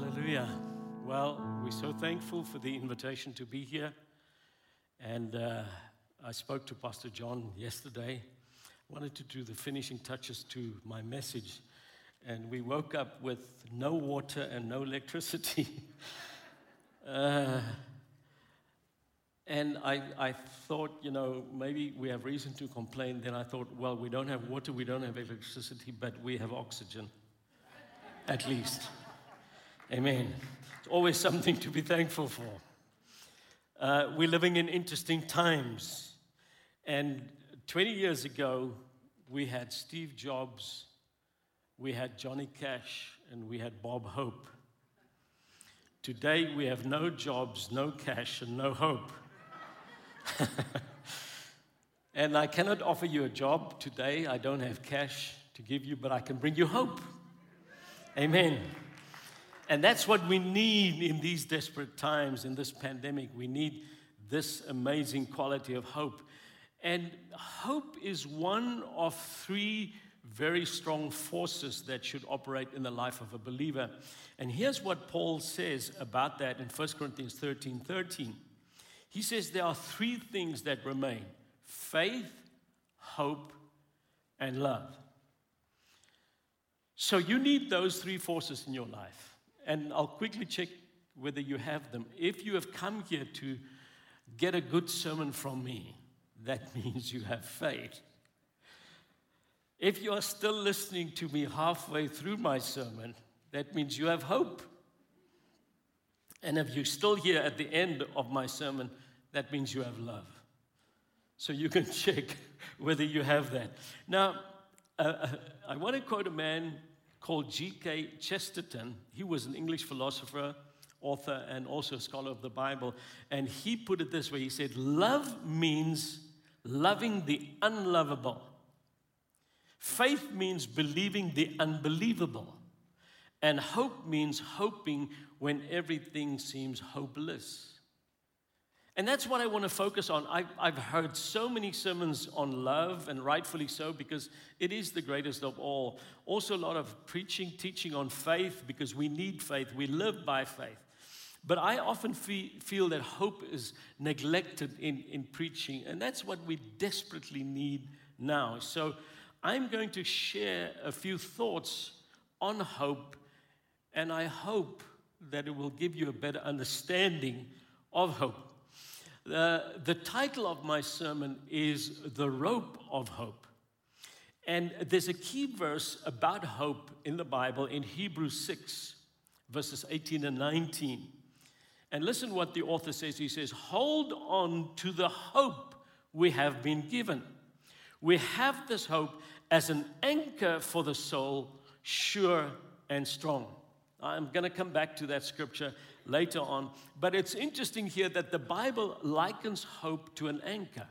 Hallelujah. Well, we're so thankful for the invitation to be here. And uh, I spoke to Pastor John yesterday. I Wanted to do the finishing touches to my message. And we woke up with no water and no electricity. uh, and I, I thought, you know, maybe we have reason to complain. Then I thought, well, we don't have water, we don't have electricity, but we have oxygen, at least. Amen. It's always something to be thankful for. Uh, we're living in interesting times. And 20 years ago, we had Steve Jobs, we had Johnny Cash, and we had Bob Hope. Today, we have no jobs, no cash, and no hope. and I cannot offer you a job today. I don't have cash to give you, but I can bring you hope. Amen. And that's what we need in these desperate times, in this pandemic. We need this amazing quality of hope. And hope is one of three very strong forces that should operate in the life of a believer. And here's what Paul says about that in 1 Corinthians 13 13. He says there are three things that remain faith, hope, and love. So you need those three forces in your life. And I'll quickly check whether you have them. If you have come here to get a good sermon from me, that means you have faith. If you are still listening to me halfway through my sermon, that means you have hope. And if you're still here at the end of my sermon, that means you have love. So you can check whether you have that. Now, uh, uh I want to quote a man called G.K. Chesterton. He was an English philosopher, author, and also a scholar of the Bible. And he put it this way He said, Love means loving the unlovable, faith means believing the unbelievable, and hope means hoping when everything seems hopeless. And that's what I want to focus on. I've, I've, heard so many sermons on love, and rightfully so, because it is the greatest of all. Also, a lot of preaching, teaching on faith, because we need faith. We live by faith. But I often fee, feel that hope is neglected in, in preaching, and that's what we desperately need now. So, I'm going to share a few thoughts on hope, and I hope that it will give you a better understanding of hope. Uh, the title of my sermon is The Rope of Hope. And there's a key verse about hope in the Bible in Hebrews 6, verses 18 and 19. And listen what the author says. He says, Hold on to the hope we have been given. We have this hope as an anchor for the soul, sure and strong. I'm going to come back to that scripture later on. But it's interesting here that the Bible likens hope to an anchor.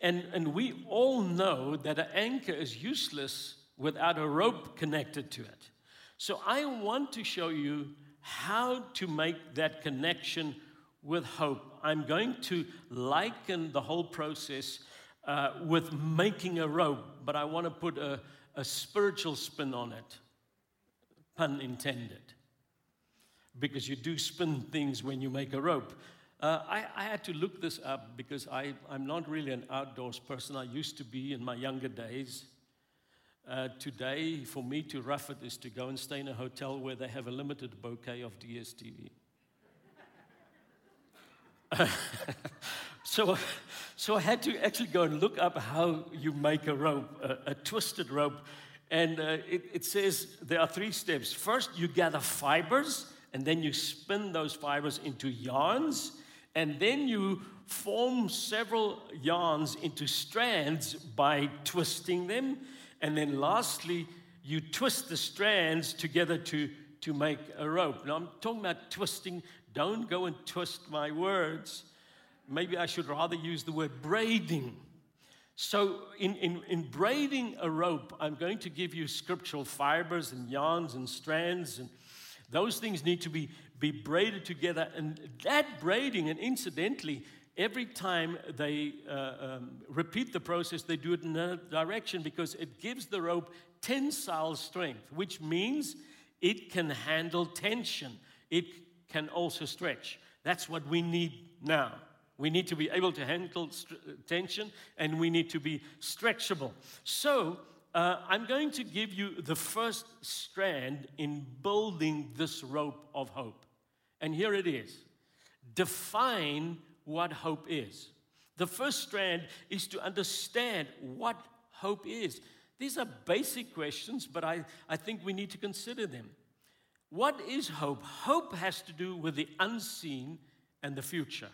And, and we all know that an anchor is useless without a rope connected to it. So I want to show you how to make that connection with hope. I'm going to liken the whole process uh, with making a rope, but I want to put a, a spiritual spin on it, pun intended because you do spin things when you make a rope. Uh, I, I, had to look this up because I, am not really an outdoors person. I used to be in my younger days. Uh, today, for me to rough it is to go and stay in a hotel where they have a limited bouquet of DSTV. so, so I had to actually go and look up how you make a rope, a, a twisted rope. And uh, it, it says there are three steps. First, you gather fibers and then you spin those fibers into yarns, and then you form several yarns into strands by twisting them, and then lastly, you twist the strands together to, to make a rope. Now, I'm talking about twisting. Don't go and twist my words. Maybe I should rather use the word braiding. So, in, in, in braiding a rope, I'm going to give you scriptural fibers and yarns and strands and those things need to be, be braided together. And that braiding, and incidentally, every time they uh, um, repeat the process, they do it in another direction because it gives the rope tensile strength, which means it can handle tension, it can also stretch. That's what we need now. We need to be able to handle st- tension and we need to be stretchable. So, uh, I'm going to give you the first strand in building this rope of hope. And here it is define what hope is. The first strand is to understand what hope is. These are basic questions, but I, I think we need to consider them. What is hope? Hope has to do with the unseen and the future.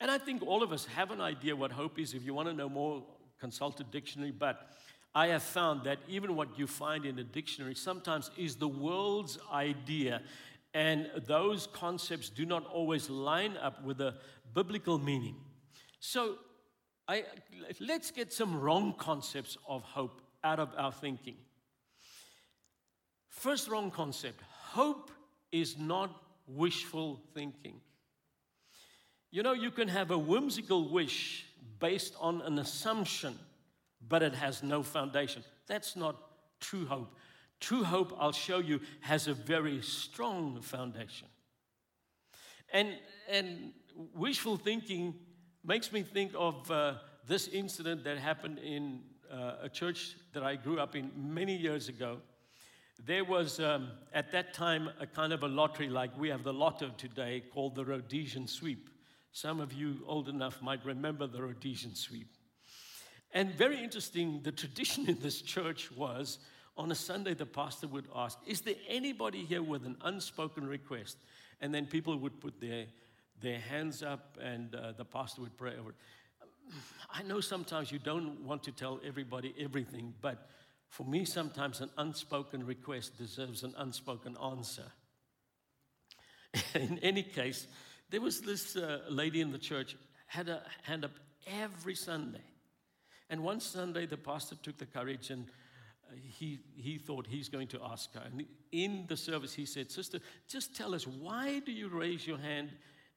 And I think all of us have an idea what hope is. If you want to know more, consult a dictionary. But I have found that even what you find in a dictionary sometimes is the world's idea. And those concepts do not always line up with the biblical meaning. So I, let's get some wrong concepts of hope out of our thinking. First wrong concept hope is not wishful thinking. You know, you can have a whimsical wish based on an assumption, but it has no foundation. That's not true hope. True hope, I'll show you, has a very strong foundation. And, and wishful thinking makes me think of uh, this incident that happened in uh, a church that I grew up in many years ago. There was, um, at that time, a kind of a lottery like we have the lotto today called the Rhodesian Sweep. Some of you old enough might remember the Rhodesian Sweep. And very interesting, the tradition in this church was on a Sunday, the pastor would ask, Is there anybody here with an unspoken request? And then people would put their their hands up, and uh, the pastor would pray over it. I know sometimes you don't want to tell everybody everything, but for me, sometimes an unspoken request deserves an unspoken answer. in any case, there was this uh, lady in the church had a hand up every Sunday. And one Sunday, the pastor took the courage and uh, he, he thought he's going to ask her. And in the service, he said, Sister, just tell us, why do you raise your hand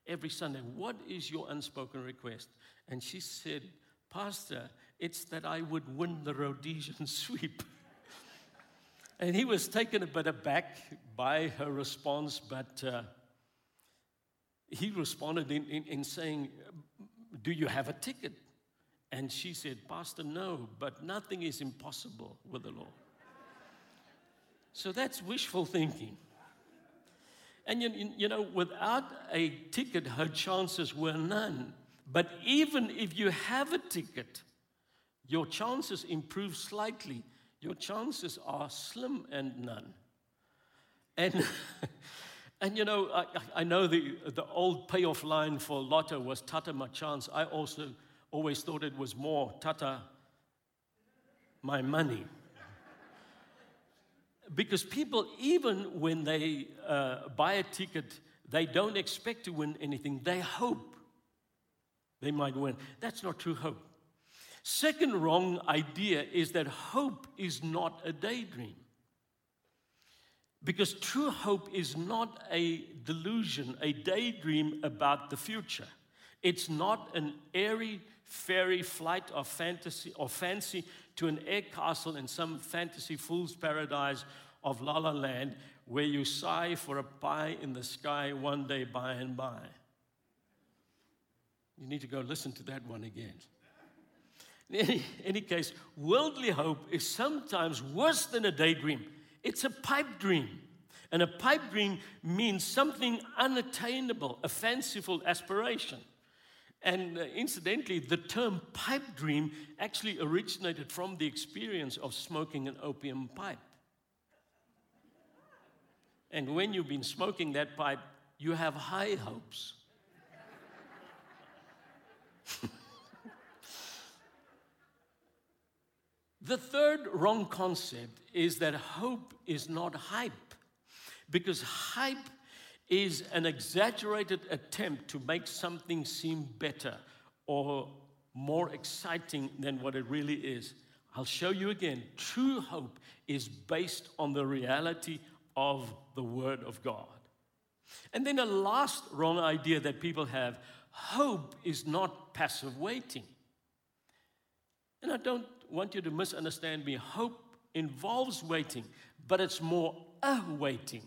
every Sunday, What is your unspoken request? And she said, Pastor, it's that I would win the Rhodesian sweep. and he was taken a bit aback by her response, but uh, he responded in, in, in saying, Do you have a ticket? And she said, Pastor, no, but nothing is impossible with the Lord. So that's wishful thinking. And you, you know, without a ticket, her chances were none. But even if you have a ticket, your chances improve slightly. Your chances are slim and none. And, and you know, I, I know the, the old payoff line for Lotto was Tata my chance. I also always thought it was more Tata my money because people, even when they uh, buy a ticket, they don't expect to win anything. They hope they might win. That's not true hope. Second wrong idea is that hope is not a daydream. Because true hope is not a delusion, a daydream about the future. It's not an airy, fairy flight of fantasy or fancy to an air castle in some fantasy fool's paradise of La La Land where you sigh for a pie in the sky one day by and by. You need to go listen to that one again. In any, any case, worldly hope is sometimes worse than a daydream. It's a pipe dream. And a pipe dream means something unattainable, a fanciful aspiration. And uh, incidentally, the term pipe dream actually originated from the experience of smoking an opium pipe. And when you've been smoking that pipe, you have high hopes. the third wrong concept is that hope is not hype, because hype is an exaggerated attempt to make something seem better or more exciting than what it really is. I'll show you again. True hope is based on the reality of the Word of God. And then a last wrong idea that people have hope is not passive waiting. And I don't want you to misunderstand me. Hope involves waiting, but it's more awaiting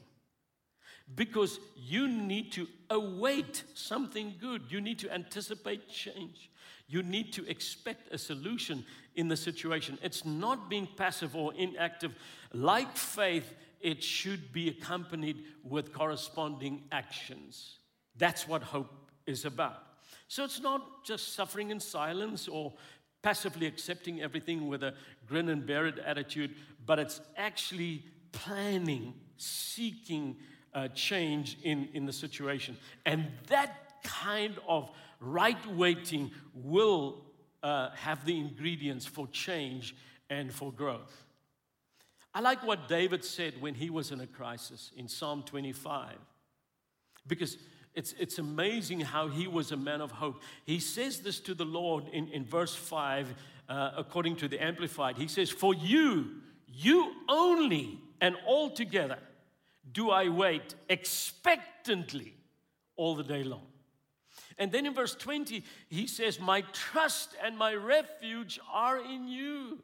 because you need to await something good. You need to anticipate change. You need to expect a solution in the situation. It's not being passive or inactive. Like faith, it should be accompanied with corresponding actions. That's what hope is about. So it's not just suffering in silence or passively accepting everything with a grin and bear it attitude, but it's actually planning, seeking uh, change in, in the situation. And that kind of right waiting will uh, have the ingredients for change and for growth. I like what David said when he was in a crisis in Psalm 25, because it's, it's amazing how he was a man of hope. He says this to the Lord in, in verse 5, uh, according to the Amplified. He says, For you, you only and altogether do I wait expectantly all the day long. And then in verse 20, he says, My trust and my refuge are in you.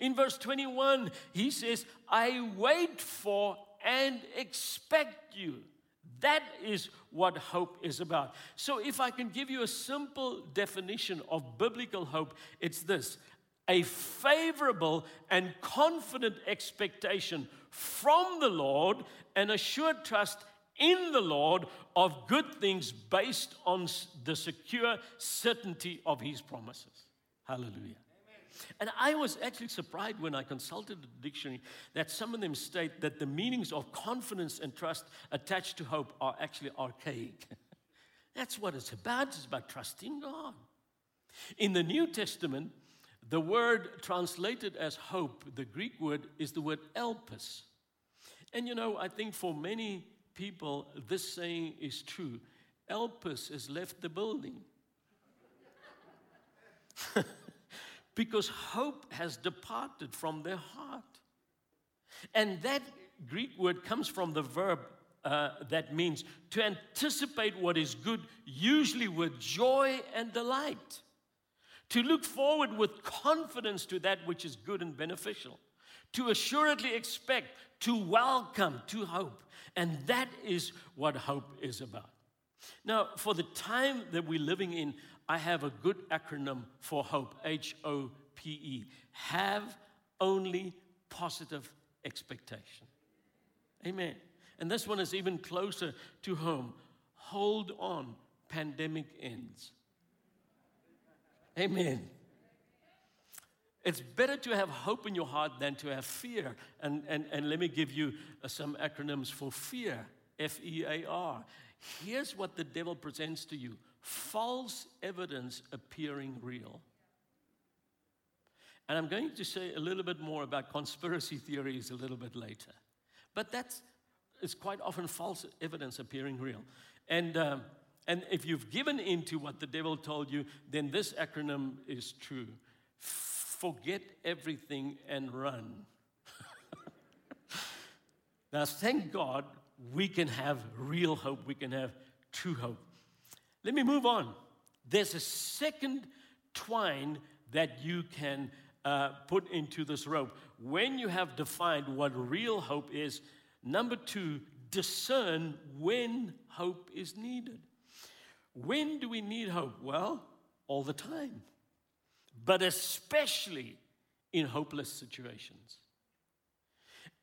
In verse 21, he says, I wait for and expect you. That is what hope is about. So, if I can give you a simple definition of biblical hope, it's this a favorable and confident expectation from the Lord and assured trust in the Lord of good things based on the secure certainty of His promises. Hallelujah. And I was actually surprised when I consulted the dictionary that some of them state that the meanings of confidence and trust attached to hope are actually archaic. That's what it's about. It's about trusting God. In the New Testament, the word translated as hope, the Greek word, is the word elpis. And you know, I think for many people, this saying is true. Elpis has left the building. because hope has departed from their heart. And that Greek word comes from the verb uh, that means to anticipate what is good, usually with joy and delight. To look forward with confidence to that which is good and beneficial. To assuredly expect, to welcome, to hope. And that is what hope is about. Now, for the time that we're living in, I have a good acronym for hope H O P E. Have only positive expectation. Amen. And this one is even closer to home. Hold on, pandemic ends. Amen. It's better to have hope in your heart than to have fear. And, and, and let me give you uh, some acronyms for fear F E A R. Here's what the devil presents to you false evidence appearing real. And I'm going to say a little bit more about conspiracy theories a little bit later. But that's it's quite often false evidence appearing real. And, um, and if you've given into what the devil told you, then this acronym is true forget everything and run. now, thank God we can have real hope, we can have true hope. Let me move on. There's a second twine that you can uh, put into this rope. When you have defined what real hope is, number two, discern when hope is needed. When do we need hope? Well, all the time, but especially in hopeless situations.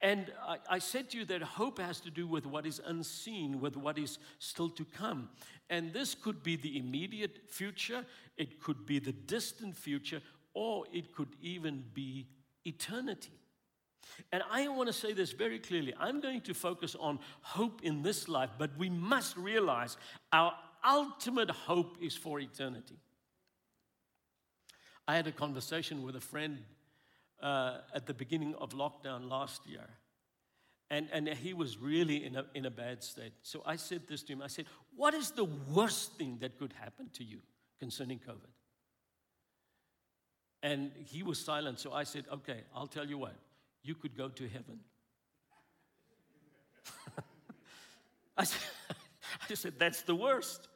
And I, I, said to you that hope has to do with what is unseen, with what is still to come. And this could be the immediate future, it could be the distant future, or it could even be eternity. And I want to say this very clearly. I'm going to focus on hope in this life, but we must realize our ultimate hope is for eternity. I had a conversation with a friend uh, at the beginning of lockdown last year. And, and he was really in a, in a bad state. So I said this to him I said, What is the worst thing that could happen to you concerning COVID? And he was silent. So I said, Okay, I'll tell you what, you could go to heaven. I, said, I said, That's the worst.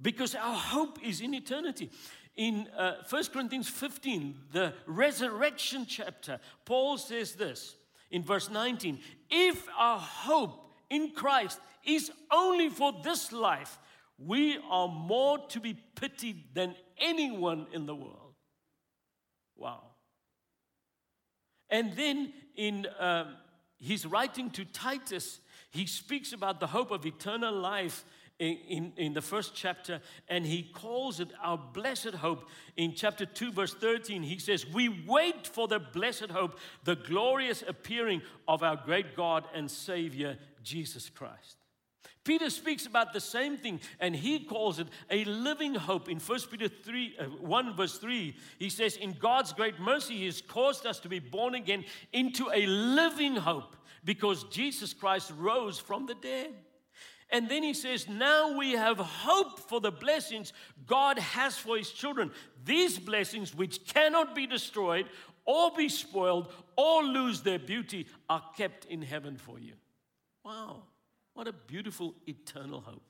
Because our hope is in eternity. In uh, 1 Corinthians 15, the resurrection chapter, Paul says this In verse 19, if our hope in Christ is only for this life, we are more to be pitied than anyone in the world. Wow. And then in um, his writing to Titus, he speaks about the hope of eternal life in, in, the first chapter, and he calls it our blessed hope. In chapter 2, verse 13, he says, We wait for the blessed hope, the glorious appearing of our great God and Savior, Jesus Christ. Peter speaks about the same thing and he calls it a living hope. In 1 Peter 3, uh, 1, verse 3, he says, In God's great mercy, He has caused us to be born again into a living hope because Jesus Christ rose from the dead. And then he says, Now we have hope for the blessings God has for his children. These blessings, which cannot be destroyed or be spoiled or lose their beauty, are kept in heaven for you. Wow. What a beautiful eternal hope.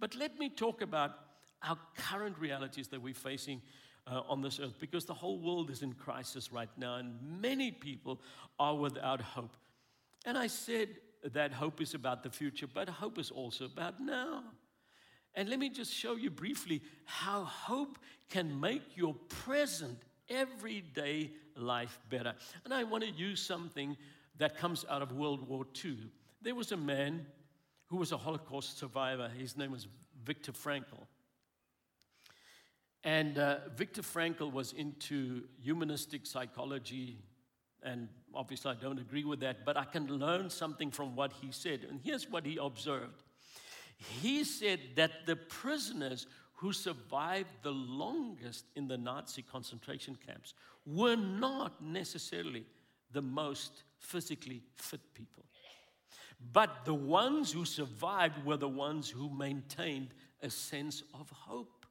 But let me talk about our current realities that we're facing uh, on this earth because the whole world is in crisis right now and many people are without hope. And I said that hope is about the future, but hope is also about now. And let me just show you briefly how hope can make your present everyday life better. And I want to use something that comes out of World War II. There was a man who was a Holocaust survivor. His name was Viktor Frankl. And uh, Viktor Frankl was into humanistic psychology, and obviously I don't agree with that, but I can learn something from what he said. And here's what he observed he said that the prisoners who survived the longest in the Nazi concentration camps were not necessarily the most physically fit people. But the ones who survived were the ones who maintained a sense of hope.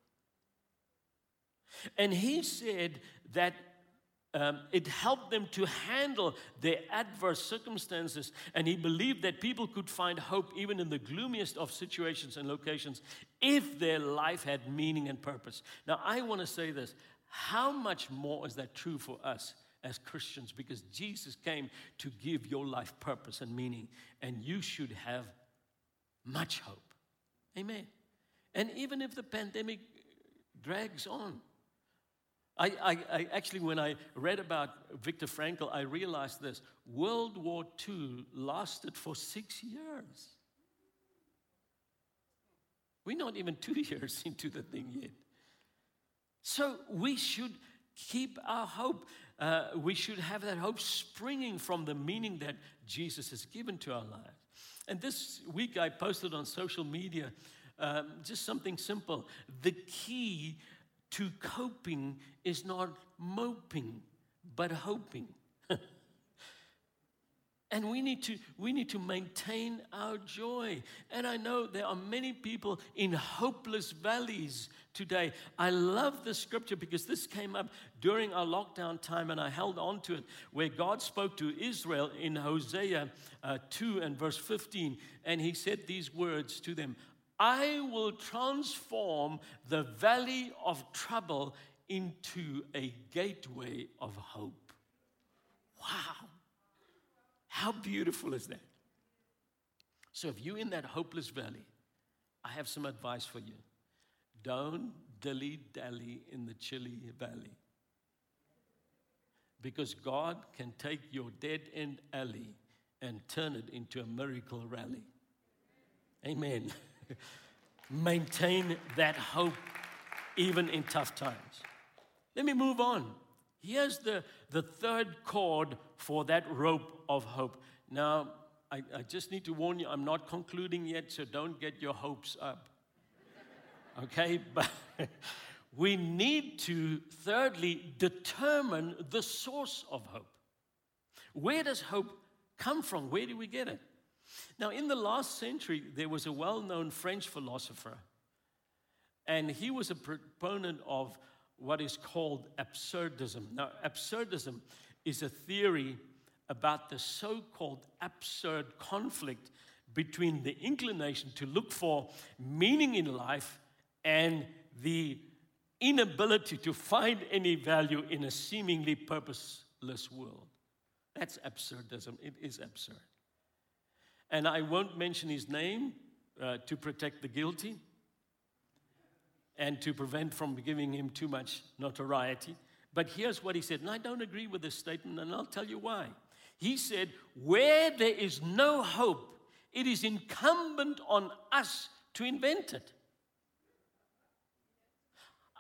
And he said that um, it helped them to handle their adverse circumstances. And he believed that people could find hope even in the gloomiest of situations and locations if their life had meaning and purpose. Now, I want to say this how much more is that true for us as Christians because Jesus came to give your life purpose and meaning, and you should have much hope. Amen. And even if the pandemic drags on, I, I, I, actually, when I read about Viktor Frankl, I realized this World War II lasted for six years. We're not even two years into the thing yet. So we should keep our hope. Uh, we should have that hope springing from the meaning that Jesus has given to our lives. And this week I posted on social media um, just something simple. The key to coping is not moping, but hoping. And we need to we need to maintain our joy. And I know there are many people in hopeless valleys today. I love this scripture because this came up during our lockdown time and I held on to it where God spoke to Israel in Hosea uh, 2 and verse 15 and he said these words to them, I will transform the valley of trouble into a gateway of hope. Wow. How beautiful is that? So, if you're in that hopeless valley, I have some advice for you. Don't dilly dally in the chilly valley. Because God can take your dead end alley and turn it into a miracle rally. Amen. Maintain that hope even in tough times. Let me move on. Here's the, the third chord for that rope of hope. Now, I, I just need to warn you, I'm not concluding yet, so don't get your hopes up. Okay? But we need to, thirdly, determine the source of hope. Where does hope come from? Where do we get it? Now, in the last century, there was a well known French philosopher, and he was a proponent of what is called absurdism. Now, absurdism is a theory about the so called absurd conflict between the inclination to look for meaning in life and the inability to find any value in a seemingly purposeless world. That's absurdism. It is absurd. And I won't mention his name uh, to protect the guilty and to prevent from giving him too much notoriety. But here's what he said, and I don't agree with this statement, and I'll tell you why. He said, Where there is no hope, it is incumbent on us to invent it.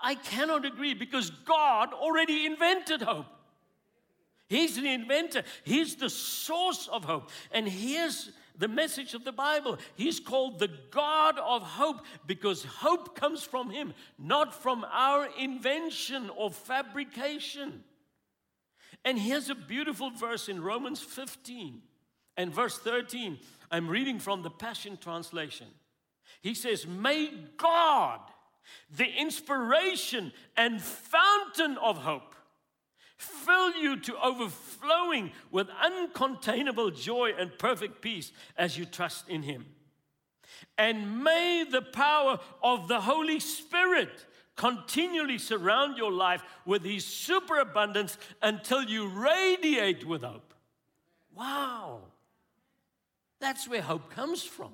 I cannot agree because God already invented hope. He's the inventor, He's the source of hope. And here's the message of the Bible He's called the God of hope because hope comes from Him, not from our invention or fabrication. And here's a beautiful verse in Romans 15 and verse 13. I'm reading from the Passion Translation. He says, May God, the inspiration and fountain of hope, fill you to overflowing with uncontainable joy and perfect peace as you trust in Him. And may the power of the Holy Spirit continually surround your life with His superabundance until you radiate with hope. Wow. That's where hope comes from.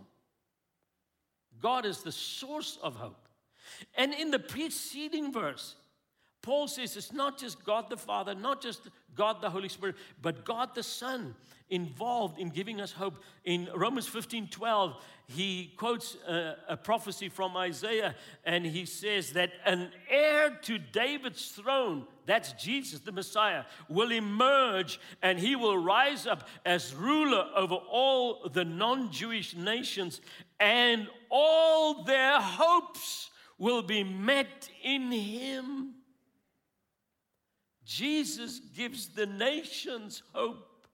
God is the source of hope. And in the preceding verse, Paul says it's not just God the Father, not just God the Holy Spirit, but God the Son involved in giving us hope. In Romans 15 12, he quotes a, a, prophecy from Isaiah and he says that an heir to David's throne, that's Jesus the Messiah, will emerge and he will rise up as ruler over all the non Jewish nations, and all their hopes will be met in him. Jesus gives the nations hope.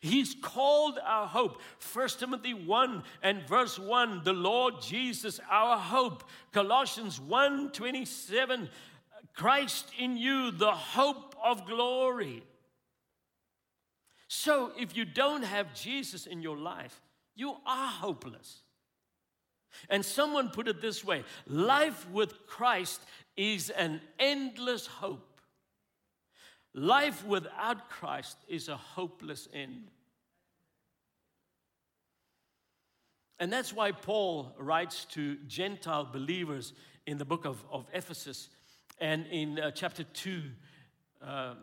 He's called our hope. 1 Timothy 1 and verse 1, the Lord Jesus, our hope. Colossians 1 27, Christ in you, the hope of glory. So if you don't have Jesus in your life, you are hopeless. And someone put it this way life with Christ is an endless hope. Life without Christ is a hopeless end. And that's why Paul writes to Gentile believers in the book of, of Ephesus and in uh, chapter 2, uh,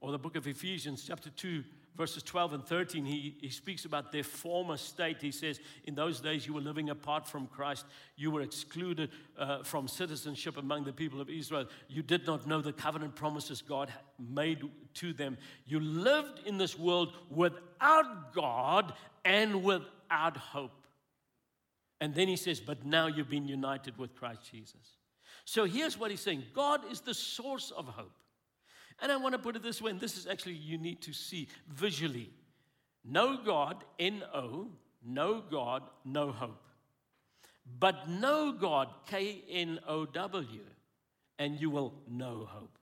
or the book of Ephesians, chapter 2, verses 12 and 13, he, he speaks about their former state. He says, In those days you were living apart from Christ. You were excluded uh, from citizenship among the people of Israel. You did not know the covenant promises God made to them. You lived in this world without God and without hope. And then he says, But now you've been united with Christ Jesus. So here's what he's saying God is the source of hope. And I want to put it this way, and this is actually you need to see visually. No God, N O, no God, no hope. But know God, K N O W, and you will know hope.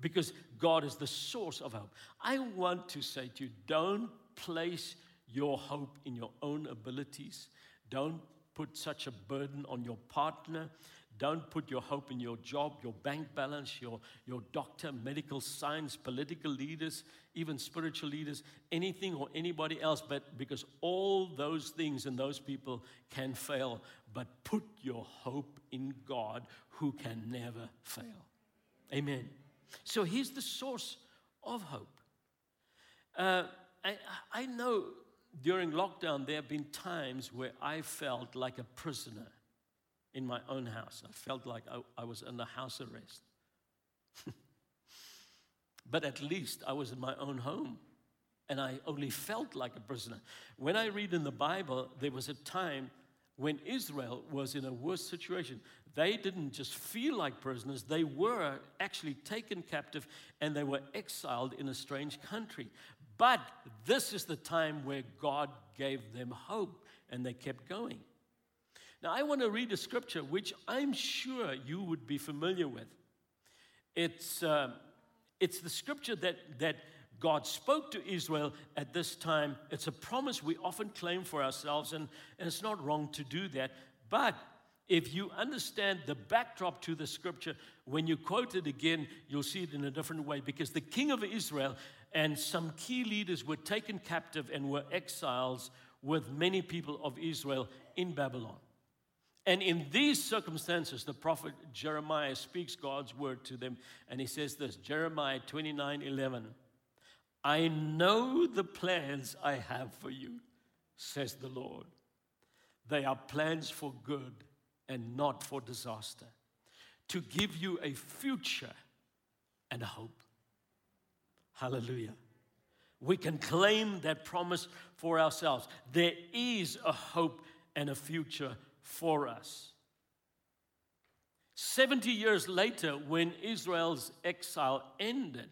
Because God is the source of hope. I want to say to you don't place your hope in your own abilities, don't put such a burden on your partner. Don't put your hope in your job, your bank balance, your, your doctor, medical science, political leaders, even spiritual leaders, anything or anybody else, but because all those things and those people can fail. But put your hope in God who can never fail. Amen. So he's the source of hope. Uh, I, I know during lockdown there have been times where I felt like a prisoner in my own house. I felt like I, I was under house arrest. but at least I was in my own home and I only felt like a prisoner. When I read in the Bible, there was a time when Israel was in a worse situation. They didn't just feel like prisoners, they were actually taken captive and they were exiled in a strange country. But this is the time where God gave them hope and they kept going. Now, I want to read a scripture which I'm sure you would be familiar with. It's, uh, it's the scripture that, that God spoke to Israel at this time. It's a promise we often claim for ourselves, and, and it's not wrong to do that. But if you understand the backdrop to the scripture, when you quote it again, you'll see it in a different way because the king of Israel and some key leaders were taken captive and were exiles with many people of Israel in Babylon. And in these circumstances, the prophet Jeremiah speaks God's word to them, and he says this Jeremiah 29 11. I know the plans I have for you, says the Lord. They are plans for good and not for disaster, to give you a future and a hope. Hallelujah. We can claim that promise for ourselves. There is a hope and a future for us. 70 years later, when Israel's exile ended,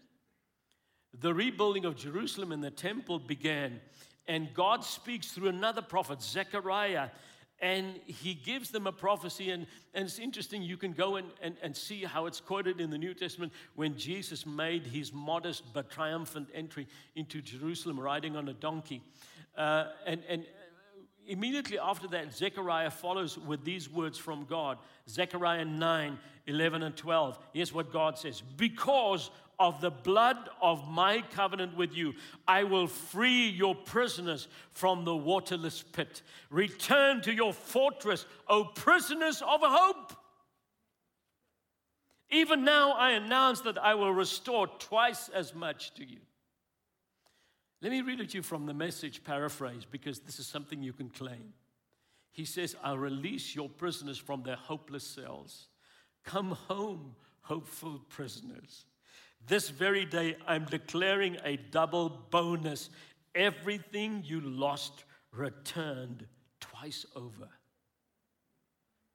the rebuilding of Jerusalem and the temple began, and God speaks through another prophet, Zechariah, and he gives them a prophecy. And, and it's interesting, you can go and, and, and see how it's quoted in the New Testament when Jesus made his modest but triumphant entry into Jerusalem riding on a donkey. Uh, and, and immediately after that, Zechariah follows with these words from God Zechariah 9 11 and 12. Here's what God says Because of the blood of my covenant with you, I will free your prisoners from the waterless pit. Return to your fortress, O prisoners of hope. Even now, I announce that I will restore twice as much to you. Let me read it to you from the message paraphrase because this is something you can claim. He says, I'll release your prisoners from their hopeless cells. Come home, hopeful prisoners. This very day, I'm declaring a double bonus. Everything you lost returned twice over.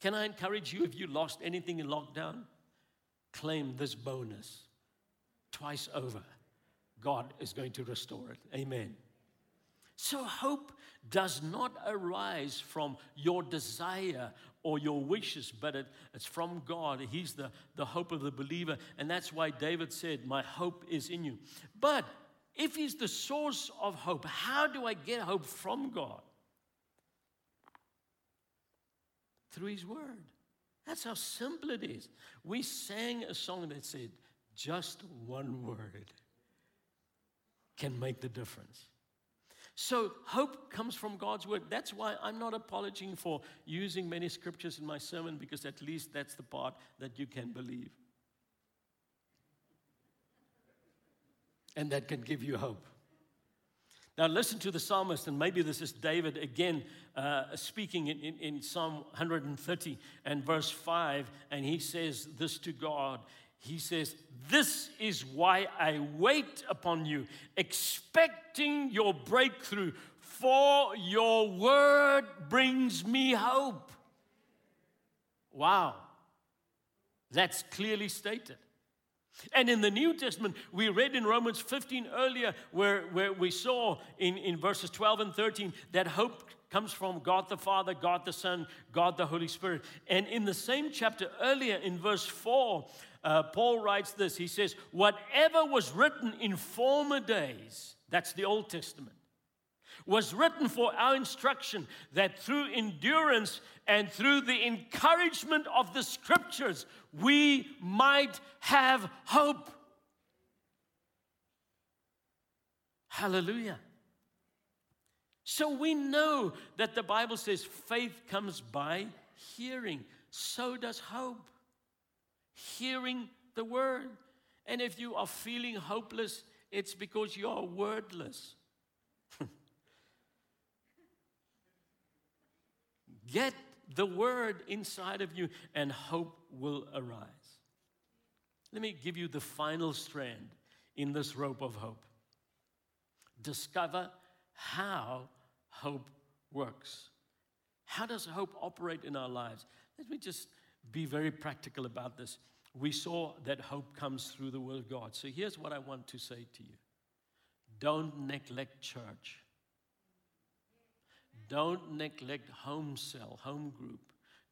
Can I encourage you if you lost anything in lockdown? Claim this bonus twice over. God is going to restore it. Amen. So, hope does not arise from your desire or your wishes, but it, it's from God. He's the, the hope of the believer. And that's why David said, My hope is in you. But if He's the source of hope, how do I get hope from God? Through His Word. That's how simple it is. We sang a song that said, Just one word can make the difference. So, hope comes from God's word. That's why I'm not apologizing for using many scriptures in my sermon because at least that's the part that you can believe. And that can give you hope. Now, listen to the psalmist, and maybe this is David again uh, speaking in, in, in Psalm 130 and verse 5, and he says this to God he says, This is why I wait upon you, expecting your breakthrough, for your word brings me hope. Wow, that's clearly stated. And in the New Testament, we read in Romans 15 earlier, where, where we saw in, in verses 12 and 13 that hope comes from God the Father, God the Son, God the Holy Spirit. And in the same chapter earlier, in verse 4, uh, Paul writes this He says, Whatever was written in former days, that's the Old Testament, was written for our instruction, that through endurance and through the encouragement of the scriptures, we might have hope. Hallelujah. So we know that the Bible says faith comes by hearing, so does hope hearing the word. And if you are feeling hopeless, it's because you are wordless. Get the word inside of you, and hope will arise. Let me give you the final strand in this rope of hope. Discover how hope works. How does hope operate in our lives? Let me just be very practical about this. We saw that hope comes through the Word of God. So here's what I want to say to you don't neglect church. Don't neglect home cell, home group.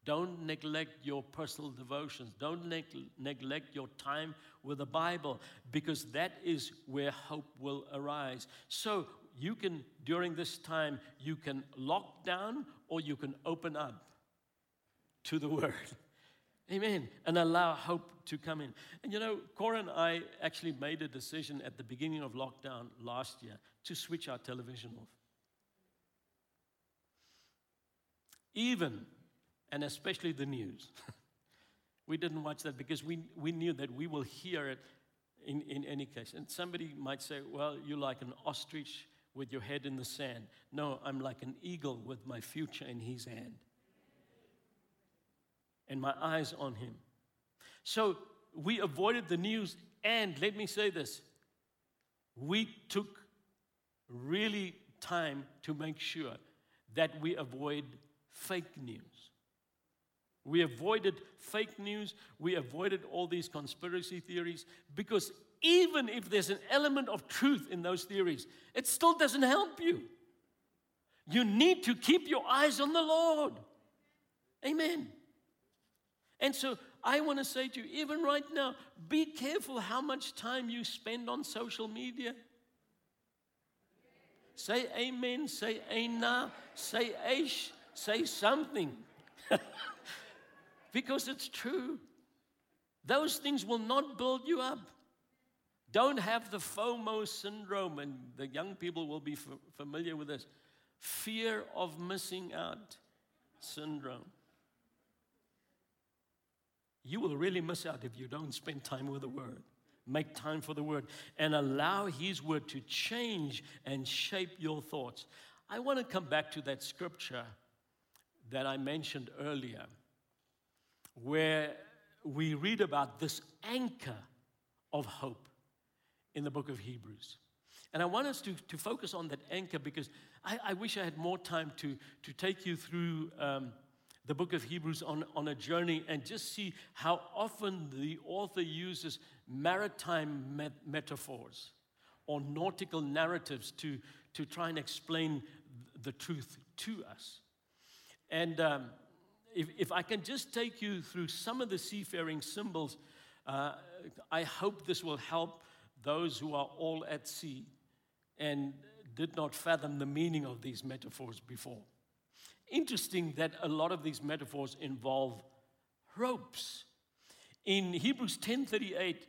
Don't neglect your personal devotions. Don't neg- neglect your time with the Bible because that is where hope will arise. So you can, during this time, you can lock down or you can open up to the Word. Amen. And allow hope to come in. And you know, Cora and I actually made a decision at the beginning of lockdown last year to switch our television off. Even and especially the news. we didn't watch that because we, we knew that we will hear it in, in any case. And somebody might say, well, you're like an ostrich with your head in the sand. No, I'm like an eagle with my future in his hand and my eyes on him. So we avoided the news, and let me say this we took really time to make sure that we avoid fake news. We avoided fake news. We avoided all these conspiracy theories because even if there's an element of truth in those theories, it still doesn't help you. You need to keep your eyes on the Lord. Amen. And so I want to say to you, even right now, be careful how much time you spend on social media. Say amen, say aina, say aish, say something. because it's true. Those things will not build you up. Don't have the FOMO syndrome, and the young people will be f- familiar with this fear of missing out syndrome. You will really miss out if you don't spend time with the Word. Make time for the Word and allow His Word to change and shape your thoughts. I want to come back to that scripture that I mentioned earlier, where we read about this anchor of hope in the book of Hebrews. And I want us to, to focus on that anchor because I, I wish I had more time to, to take you through um, the book of Hebrews on, on a journey and just see how often the author uses maritime met- metaphors or nautical narratives to, to try and explain the truth to us. And um, if, if I can just take you through some of the seafaring symbols, uh, I hope this will help those who are all at sea and did not fathom the meaning of these metaphors before interesting that a lot of these metaphors involve ropes. In Hebrews 10:38,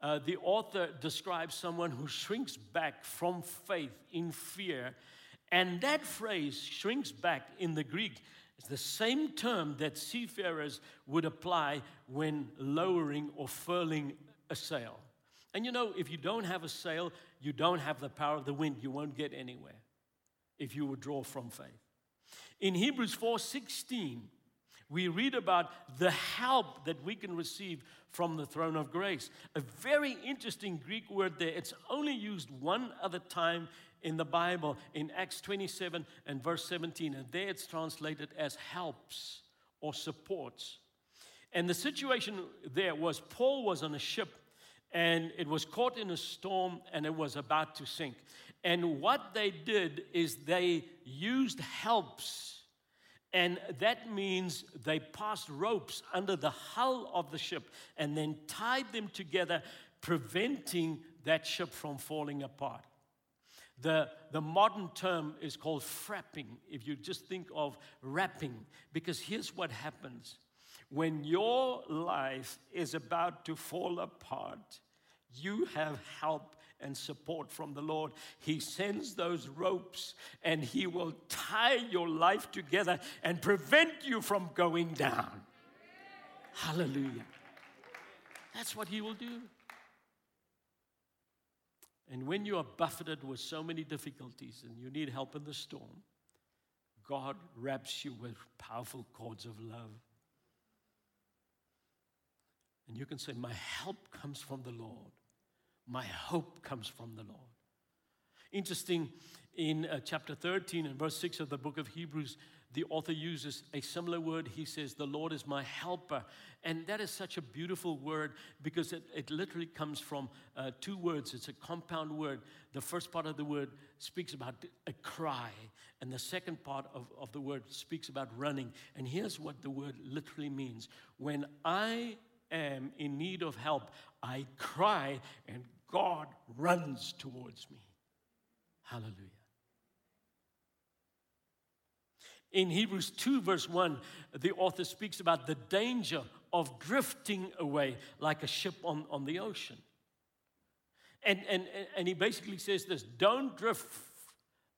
uh, the author describes someone who shrinks back from faith in fear, and that phrase shrinks back in the Greek is the same term that seafarers would apply when lowering or furling a sail. And you know, if you don't have a sail, you don't have the power of the wind, you won't get anywhere if you withdraw from faith. In Hebrews 4:16, we read about the help that we can receive from the throne of grace. A very interesting Greek word there. It's only used one other time in the Bible in Acts 27 and verse 17, and there it's translated as helps or supports. And the situation there was Paul was on a ship and it was caught in a storm and it was about to sink. And what they did is they used helps. And that means they passed ropes under the hull of the ship and then tied them together, preventing that ship from falling apart. The, the modern term is called frapping, if you just think of wrapping, because here's what happens when your life is about to fall apart, you have help and support from the Lord. He sends those ropes and He will tie your life together and prevent you from going down. Hallelujah. That's what He will do. And when you are buffeted with so many difficulties and you need help in the storm, God wraps you with powerful cords of love. And you can say, My help comes from the Lord. My hope comes from the Lord. Interesting, in uh, chapter 13 and verse 6 of the book of Hebrews, the author uses a similar word. He says, The Lord is my helper. And that is such a beautiful word because it, it literally comes from uh, two words. It's a compound word. The first part of the word speaks about a cry, and the second part of, of the word speaks about running. And here's what the word literally means When I am in need of help, I cry, and God runs towards me. Hallelujah. In Hebrews 2, verse 1, the author speaks about the danger of drifting away like a ship on, on the ocean. And, and, and he basically says this don't drift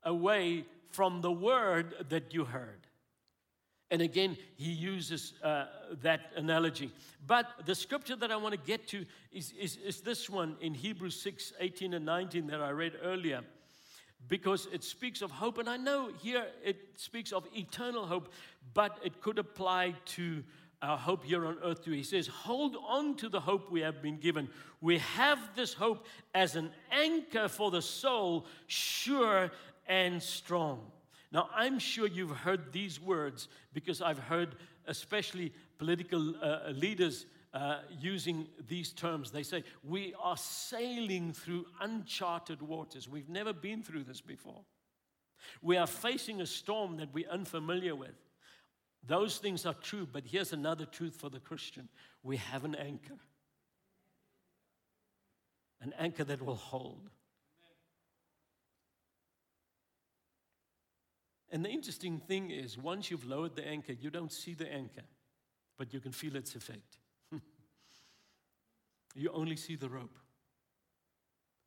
away from the word that you heard. And again, he uses uh, that analogy. But the scripture that I want to get to is, is, is this one in Hebrews 6 18 and 19 that I read earlier, because it speaks of hope. And I know here it speaks of eternal hope, but it could apply to our hope here on earth too. He says, Hold on to the hope we have been given. We have this hope as an anchor for the soul, sure and strong. Now, I'm sure you've heard these words because I've heard, especially political uh, leaders, uh, using these terms. They say, We are sailing through uncharted waters. We've never been through this before. We are facing a storm that we're unfamiliar with. Those things are true, but here's another truth for the Christian we have an anchor, an anchor that will hold. And the interesting thing is, once you've lowered the anchor, you don't see the anchor, but you can feel its effect. you only see the rope.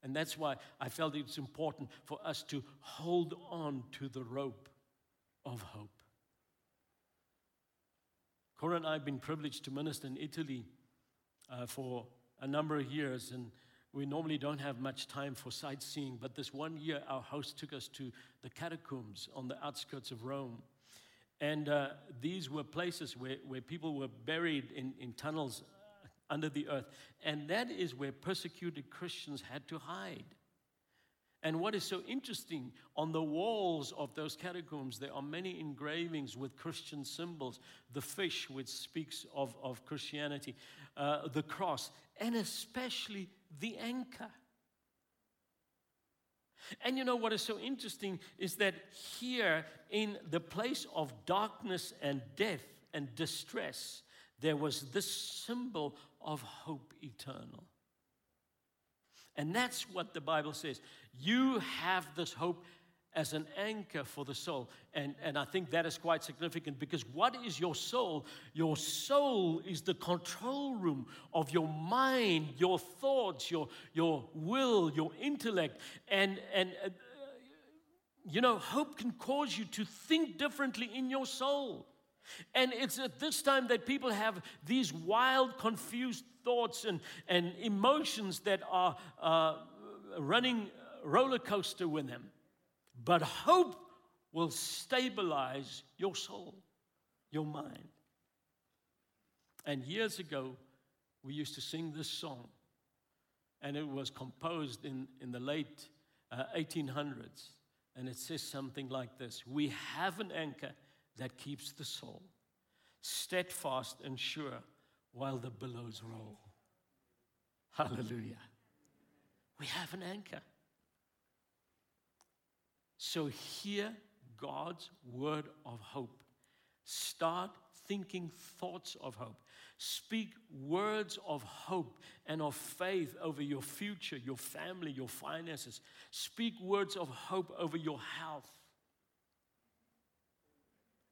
And that's why I felt it's important for us to hold on to the rope of hope. Cora and I have been privileged to minister in Italy uh, for a number of years, and we normally don't have much time for sightseeing, but this one year our host took us to the catacombs on the outskirts of Rome. And uh, these were places where, where people were buried in, in tunnels under the earth. And that is where persecuted Christians had to hide. And what is so interesting, on the walls of those catacombs, there are many engravings with Christian symbols the fish, which speaks of, of Christianity, uh, the cross, and especially the anchor. And you know what is so interesting is that here in the place of darkness and death and distress, there was this symbol of hope eternal. And that's what the Bible says. You have this hope as an anchor for the soul. And, and I think that is quite significant because what is your soul? Your soul is the control room of your mind, your thoughts, your, your will, your intellect. And, and uh, you know, hope can cause you to think differently in your soul. And it's at this time that people have these wild, confused thoughts and, and emotions that are uh, running roller coaster with them. But hope will stabilize your soul, your mind. And years ago, we used to sing this song, and it was composed in, in the late uh, 1800s. And it says something like this We have an anchor that keeps the soul steadfast and sure while the billows roll. Hallelujah. We have an anchor. So hear God's word of hope. Start thinking thoughts of hope. Speak words of hope and of faith over your future, your family, your finances. Speak words of hope over your health.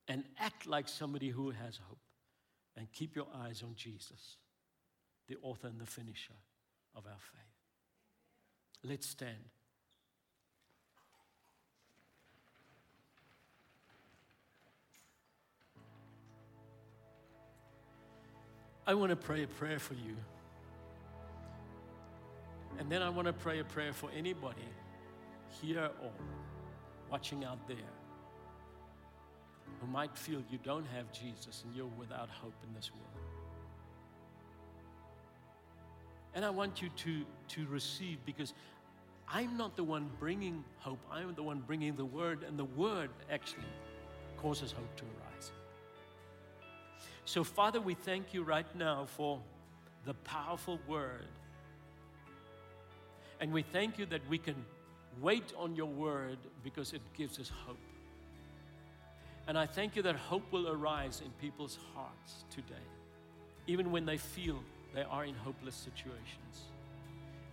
And act like somebody who has hope. And keep your eyes on Jesus, the author and the finisher of our faith. Let's stand. I want to pray a prayer for you. And then I want to pray a prayer for anybody here or watching out there who might feel you don't have Jesus and you're without hope in this world. And I want you to, to receive because I'm not the one bringing hope, I'm the one bringing the word, and the word actually causes hope to arise. So, Father, we thank you right now for the powerful word. And we thank you that we can wait on your word because it gives us hope. And I thank you that hope will arise in people's hearts today, even when they feel they are in hopeless situations.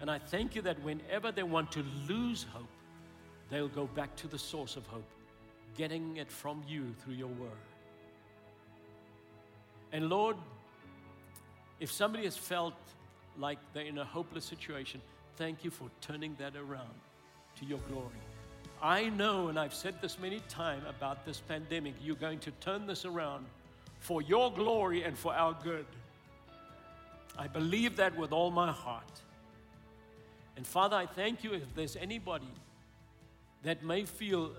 And I thank you that whenever they want to lose hope, they'll go back to the source of hope, getting it from you through your word. And Lord, if somebody has felt like they're in a hopeless situation, thank you for turning that around to your glory. I know, and I've said this many times about this pandemic, you're going to turn this around for your glory and for our good. I believe that with all my heart. And Father, I thank you if there's anybody that may feel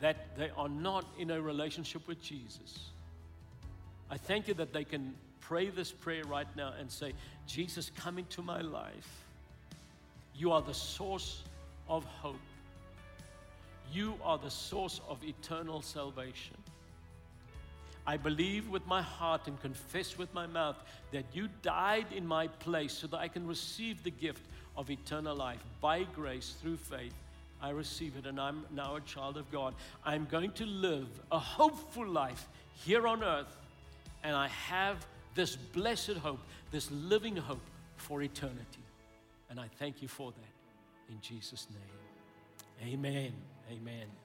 that they are not in a relationship with Jesus. I thank you that they can pray this prayer right now and say, Jesus, come into my life. You are the source of hope. You are the source of eternal salvation. I believe with my heart and confess with my mouth that you died in my place so that I can receive the gift of eternal life by grace through faith. I receive it and I'm now a child of God. I'm going to live a hopeful life here on earth and I have this blessed hope, this living hope for eternity. And I thank you for that in Jesus' name. Amen. Amen.